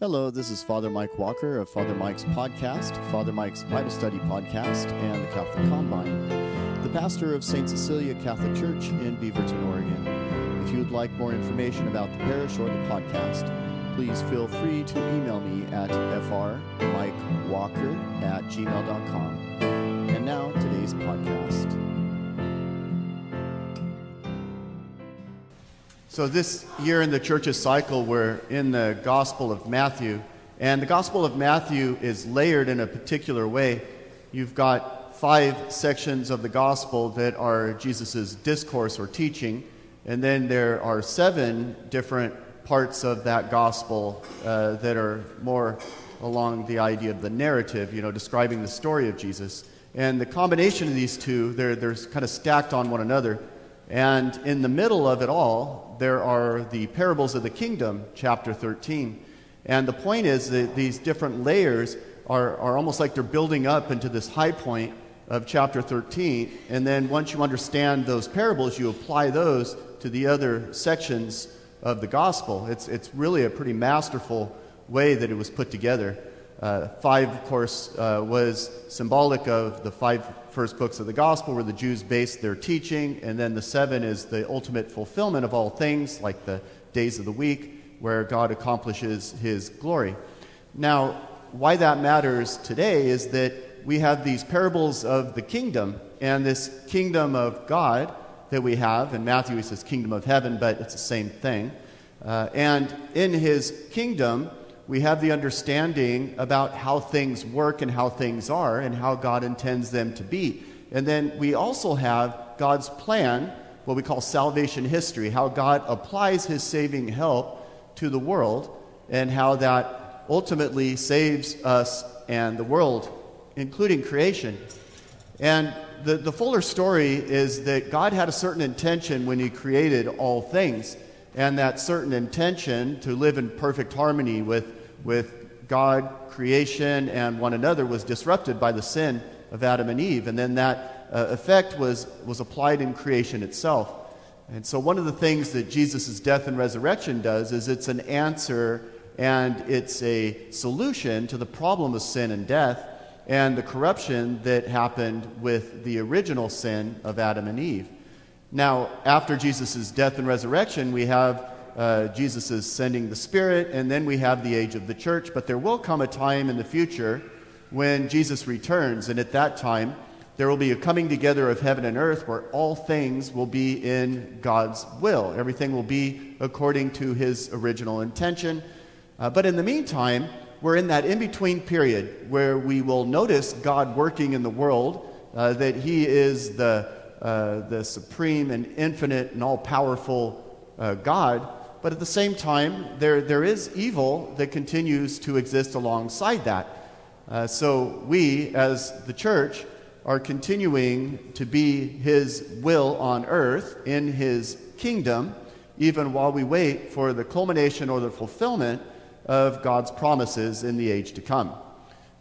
Hello, this is Father Mike Walker of Father Mike's podcast, Father Mike's Bible Study podcast, and the Catholic Combine, the pastor of St. Cecilia Catholic Church in Beaverton, Oregon. If you would like more information about the parish or the podcast, please feel free to email me at frmikewalker at gmail.com. And now, today's podcast. So, this year in the church's cycle, we're in the Gospel of Matthew. And the Gospel of Matthew is layered in a particular way. You've got five sections of the Gospel that are Jesus' discourse or teaching. And then there are seven different parts of that Gospel uh, that are more along the idea of the narrative, you know, describing the story of Jesus. And the combination of these two, they're, they're kind of stacked on one another. And in the middle of it all, there are the parables of the kingdom, chapter 13. And the point is that these different layers are, are almost like they're building up into this high point of chapter 13. And then once you understand those parables, you apply those to the other sections of the gospel. It's, it's really a pretty masterful way that it was put together. Uh, five, of course, uh, was symbolic of the five first books of the gospel where the Jews based their teaching, and then the seven is the ultimate fulfillment of all things, like the days of the week, where God accomplishes his glory. Now, why that matters today is that we have these parables of the kingdom, and this kingdom of God that we have. In Matthew, he says kingdom of heaven, but it's the same thing. Uh, and in his kingdom, we have the understanding about how things work and how things are and how God intends them to be. And then we also have God's plan, what we call salvation history, how God applies his saving help to the world and how that ultimately saves us and the world, including creation. And the, the fuller story is that God had a certain intention when he created all things, and that certain intention to live in perfect harmony with with God, creation, and one another was disrupted by the sin of Adam and Eve. And then that uh, effect was, was applied in creation itself. And so, one of the things that Jesus' death and resurrection does is it's an answer and it's a solution to the problem of sin and death and the corruption that happened with the original sin of Adam and Eve. Now, after Jesus' death and resurrection, we have uh, Jesus is sending the Spirit, and then we have the age of the church. But there will come a time in the future when Jesus returns, and at that time, there will be a coming together of heaven and earth where all things will be in God's will. Everything will be according to his original intention. Uh, but in the meantime, we're in that in between period where we will notice God working in the world, uh, that he is the, uh, the supreme and infinite and all powerful uh, God. But at the same time, there, there is evil that continues to exist alongside that. Uh, so we, as the church, are continuing to be His will on earth in His kingdom, even while we wait for the culmination or the fulfillment of God's promises in the age to come.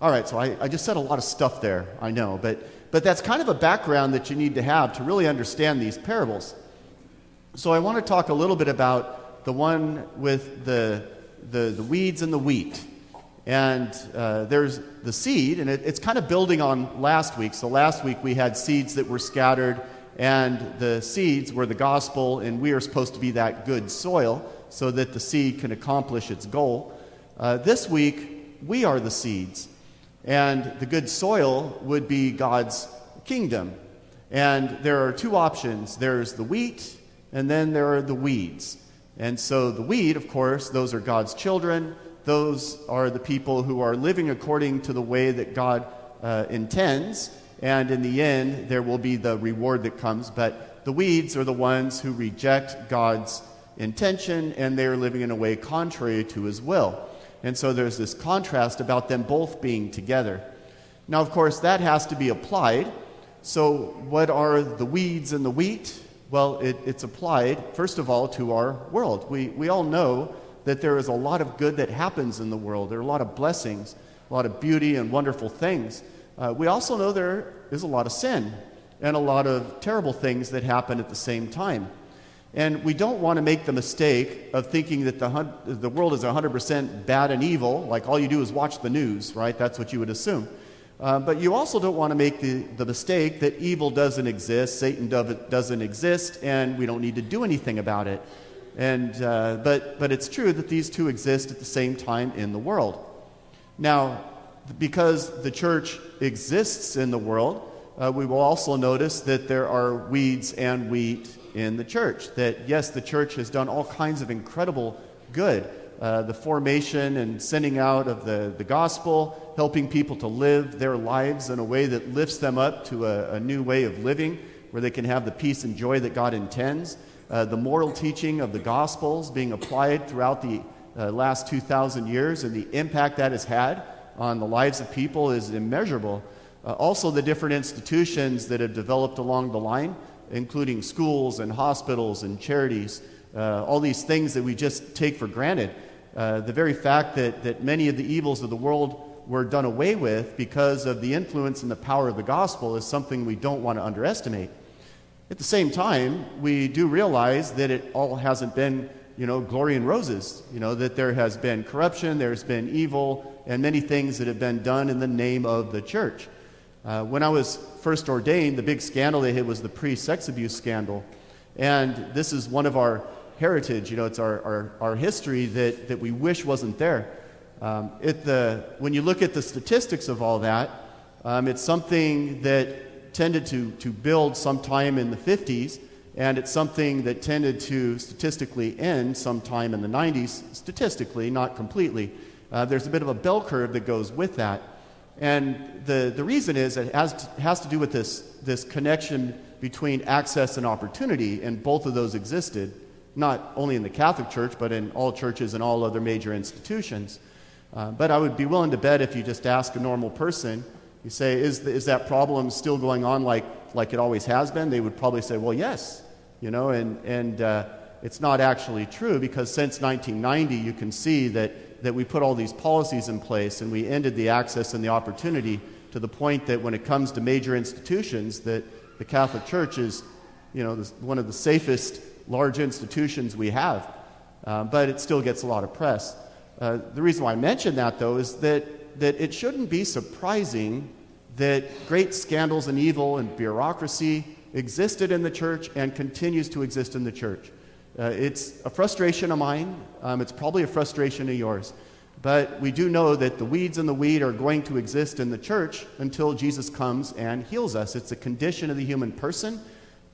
All right, so I, I just said a lot of stuff there, I know, but, but that's kind of a background that you need to have to really understand these parables. So I want to talk a little bit about the one with the, the, the weeds and the wheat. And uh, there's the seed, and it, it's kind of building on last week. So last week we had seeds that were scattered, and the seeds were the gospel, and we are supposed to be that good soil so that the seed can accomplish its goal. Uh, this week, we are the seeds, and the good soil would be God's kingdom. And there are two options there's the wheat, and then there are the weeds. And so the weed, of course, those are God's children. Those are the people who are living according to the way that God uh, intends. And in the end, there will be the reward that comes. But the weeds are the ones who reject God's intention and they're living in a way contrary to his will. And so there's this contrast about them both being together. Now, of course, that has to be applied. So, what are the weeds and the wheat? Well, it, it's applied, first of all, to our world. We, we all know that there is a lot of good that happens in the world. There are a lot of blessings, a lot of beauty and wonderful things. Uh, we also know there is a lot of sin and a lot of terrible things that happen at the same time. And we don't want to make the mistake of thinking that the, the world is 100% bad and evil, like all you do is watch the news, right? That's what you would assume. Uh, but you also don't want to make the, the mistake that evil doesn't exist, Satan doesn't exist, and we don't need to do anything about it. And, uh, but, but it's true that these two exist at the same time in the world. Now, because the church exists in the world, uh, we will also notice that there are weeds and wheat in the church. That, yes, the church has done all kinds of incredible good. Uh, the formation and sending out of the, the gospel, helping people to live their lives in a way that lifts them up to a, a new way of living where they can have the peace and joy that God intends. Uh, the moral teaching of the gospels being applied throughout the uh, last 2,000 years and the impact that has had on the lives of people is immeasurable. Uh, also, the different institutions that have developed along the line including schools and hospitals and charities, uh, all these things that we just take for granted. Uh, the very fact that, that many of the evils of the world were done away with because of the influence and the power of the gospel is something we don't want to underestimate. At the same time, we do realize that it all hasn't been, you know, glory and roses. You know, that there has been corruption, there's been evil, and many things that have been done in the name of the church. Uh, when I was first ordained, the big scandal they hit was the pre sex abuse scandal. And this is one of our heritage, you know, it's our, our, our history that, that we wish wasn't there. Um, the, when you look at the statistics of all that, um, it's something that tended to, to build sometime in the 50s, and it's something that tended to statistically end sometime in the 90s, statistically, not completely. Uh, there's a bit of a bell curve that goes with that. And the, the reason is it has to, has to do with this, this connection between access and opportunity, and both of those existed, not only in the Catholic Church, but in all churches and all other major institutions. Uh, but I would be willing to bet if you just ask a normal person, you say, is, the, is that problem still going on like, like it always has been? They would probably say, well, yes. You know, and, and uh, it's not actually true because since 1990, you can see that that we put all these policies in place and we ended the access and the opportunity to the point that when it comes to major institutions that the Catholic Church is, you know, one of the safest large institutions we have. Uh, but it still gets a lot of press. Uh, the reason why I mention that, though, is that, that it shouldn't be surprising that great scandals and evil and bureaucracy existed in the church and continues to exist in the church. Uh, it's a frustration of mine. Um, it's probably a frustration of yours. But we do know that the weeds and the weed are going to exist in the church until Jesus comes and heals us. It's a condition of the human person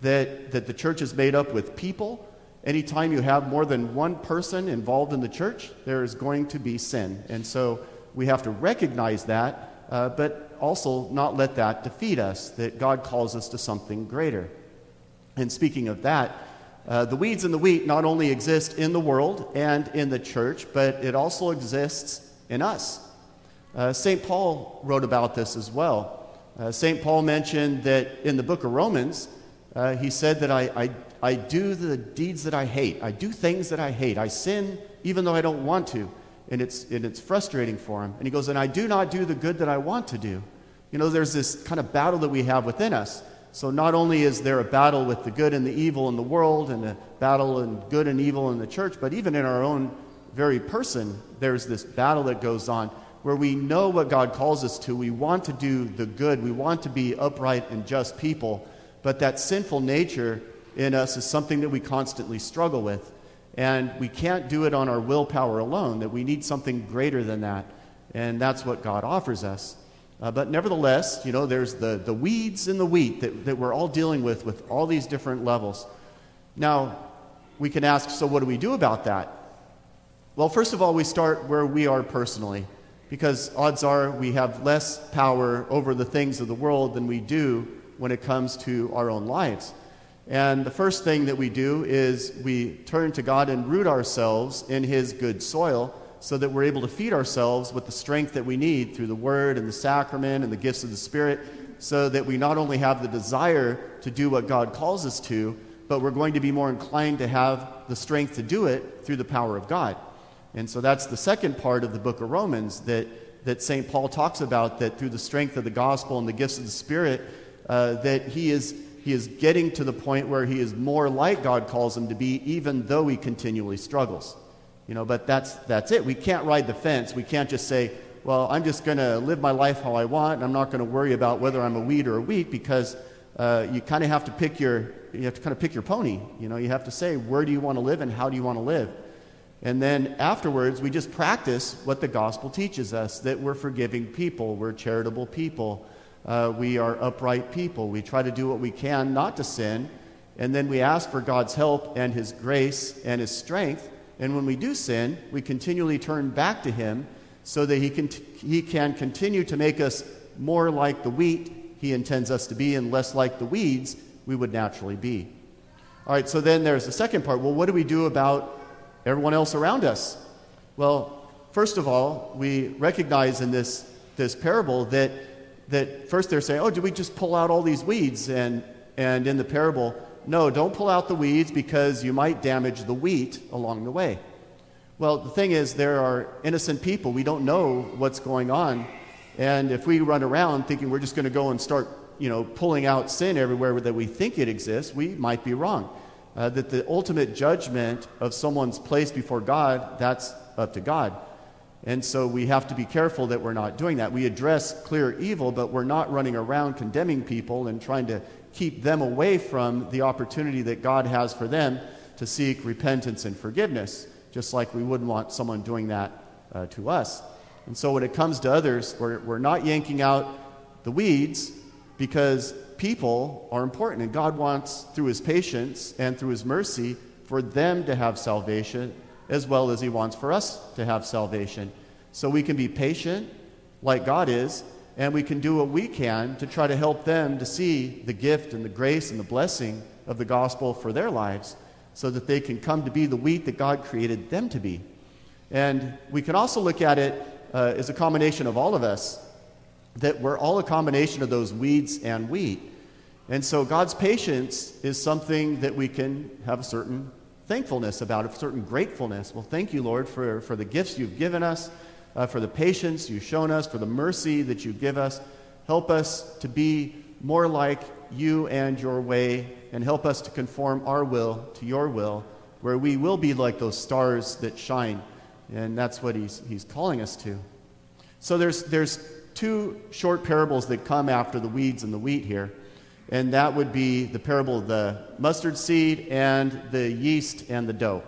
that, that the church is made up with people. Anytime you have more than one person involved in the church, there is going to be sin. And so we have to recognize that, uh, but also not let that defeat us, that God calls us to something greater. And speaking of that, uh, the weeds and the wheat not only exist in the world and in the church, but it also exists in us. Uh, St. Paul wrote about this as well. Uh, St. Paul mentioned that in the book of Romans, uh, he said that I, I, I do the deeds that I hate. I do things that I hate. I sin even though I don't want to. And it's, and it's frustrating for him. And he goes, And I do not do the good that I want to do. You know, there's this kind of battle that we have within us. So not only is there a battle with the good and the evil in the world and a battle in good and evil in the church, but even in our own very person, there's this battle that goes on where we know what God calls us to. We want to do the good, we want to be upright and just people, but that sinful nature in us is something that we constantly struggle with. And we can't do it on our willpower alone, that we need something greater than that. And that's what God offers us. Uh, but nevertheless, you know, there's the, the weeds and the wheat that, that we're all dealing with, with all these different levels. Now, we can ask, so what do we do about that? Well, first of all, we start where we are personally, because odds are we have less power over the things of the world than we do when it comes to our own lives. And the first thing that we do is we turn to God and root ourselves in His good soil so that we're able to feed ourselves with the strength that we need through the Word and the sacrament and the gifts of the Spirit, so that we not only have the desire to do what God calls us to, but we're going to be more inclined to have the strength to do it through the power of God. And so that's the second part of the book of Romans that, that St. Paul talks about that through the strength of the gospel and the gifts of the Spirit, uh, that he is, he is getting to the point where he is more like God calls him to be, even though he continually struggles. You know, but that's, that's it. We can't ride the fence. We can't just say, well, I'm just going to live my life how I want, and I'm not going to worry about whether I'm a weed or a wheat because uh, you kind of have to pick your, you have to kind of pick your pony. You know, you have to say, where do you want to live and how do you want to live? And then afterwards, we just practice what the gospel teaches us that we're forgiving people, we're charitable people, uh, we are upright people. We try to do what we can not to sin, and then we ask for God's help and His grace and His strength. And when we do sin, we continually turn back to Him so that He can, he can continue to make us more like the wheat He intends us to be and less like the weeds we would naturally be. All right, so then there's the second part. Well, what do we do about everyone else around us? Well, first of all, we recognize in this, this parable that, that first they're saying, oh, do we just pull out all these weeds? And, and in the parable, no, don't pull out the weeds because you might damage the wheat along the way. Well, the thing is, there are innocent people. We don't know what's going on. And if we run around thinking we're just going to go and start, you know, pulling out sin everywhere that we think it exists, we might be wrong. Uh, that the ultimate judgment of someone's place before God, that's up to God. And so we have to be careful that we're not doing that. We address clear evil, but we're not running around condemning people and trying to keep them away from the opportunity that God has for them to seek repentance and forgiveness just like we wouldn't want someone doing that uh, to us. And so when it comes to others, we're, we're not yanking out the weeds because people are important. And God wants, through His patience and through His mercy, for them to have salvation as well as He wants for us to have salvation. So we can be patient like God is, and we can do what we can to try to help them to see the gift and the grace and the blessing of the gospel for their lives so that they can come to be the wheat that God created them to be. And we can also look at it uh, as a combination of all of us, that we're all a combination of those weeds and wheat. And so God's patience is something that we can have a certain thankfulness about, a certain gratefulness. Well, thank you, Lord, for, for the gifts you've given us, uh, for the patience you've shown us, for the mercy that you give us. Help us to be more like you and your way and help us to conform our will to your will, where we will be like those stars that shine. And that's what he's, he's calling us to. So there's, there's two short parables that come after the weeds and the wheat here. And that would be the parable of the mustard seed and the yeast and the dough.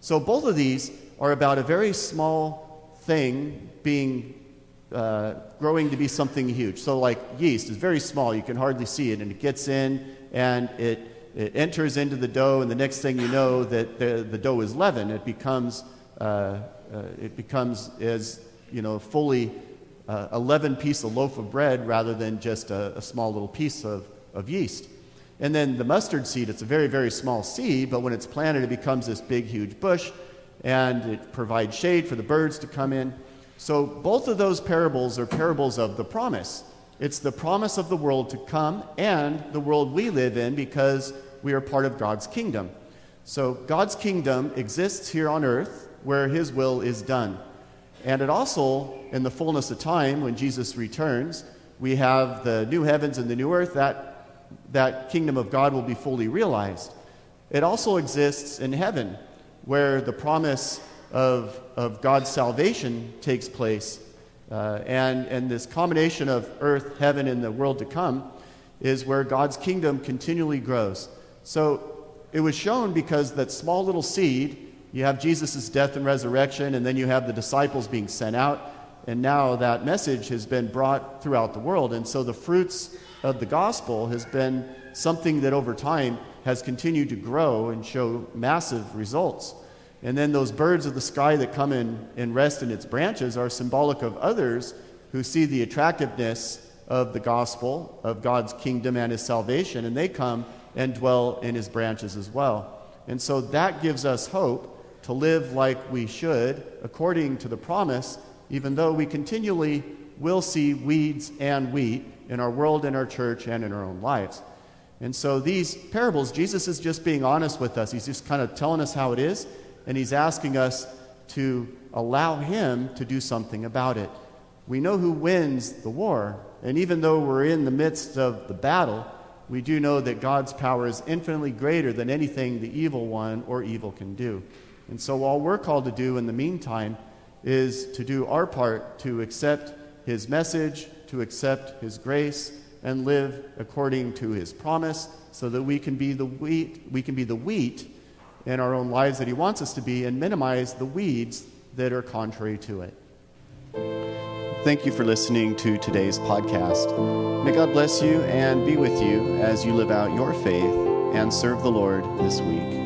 So both of these are about a very small thing being uh, growing to be something huge. So, like yeast is very small, you can hardly see it, and it gets in and it, it enters into the dough, and the next thing you know, that the, the dough is leavened. It becomes, uh, uh, it becomes as you know, fully uh, a leavened piece of loaf of bread rather than just a, a small little piece of, of yeast. And then the mustard seed, it's a very, very small seed, but when it's planted, it becomes this big, huge bush, and it provides shade for the birds to come in. So both of those parables are parables of the promise. It's the promise of the world to come and the world we live in because we are part of God's kingdom. So God's kingdom exists here on earth where his will is done. And it also, in the fullness of time, when Jesus returns, we have the new heavens and the new earth, that, that kingdom of God will be fully realized. It also exists in heaven, where the promise of, of God's salvation takes place uh, and, and this combination of earth, heaven, and the world to come is where God's kingdom continually grows. So it was shown because that small little seed, you have Jesus' death and resurrection, and then you have the disciples being sent out, and now that message has been brought throughout the world. And so the fruits of the gospel has been something that over time has continued to grow and show massive results. And then those birds of the sky that come in and rest in its branches are symbolic of others who see the attractiveness of the gospel, of God's kingdom and his salvation, and they come and dwell in his branches as well. And so that gives us hope to live like we should, according to the promise, even though we continually will see weeds and wheat in our world, in our church, and in our own lives. And so these parables, Jesus is just being honest with us. He's just kind of telling us how it is and he's asking us to allow him to do something about it. We know who wins the war, and even though we're in the midst of the battle, we do know that God's power is infinitely greater than anything the evil one or evil can do. And so, all we're called to do in the meantime is to do our part to accept His message, to accept His grace, and live according to His promise so that we can be the wheat, we can be the wheat in our own lives that He wants us to be and minimize the weeds that are contrary to it. Thank you for listening to today's podcast. May God bless you and be with you as you live out your faith and serve the Lord this week.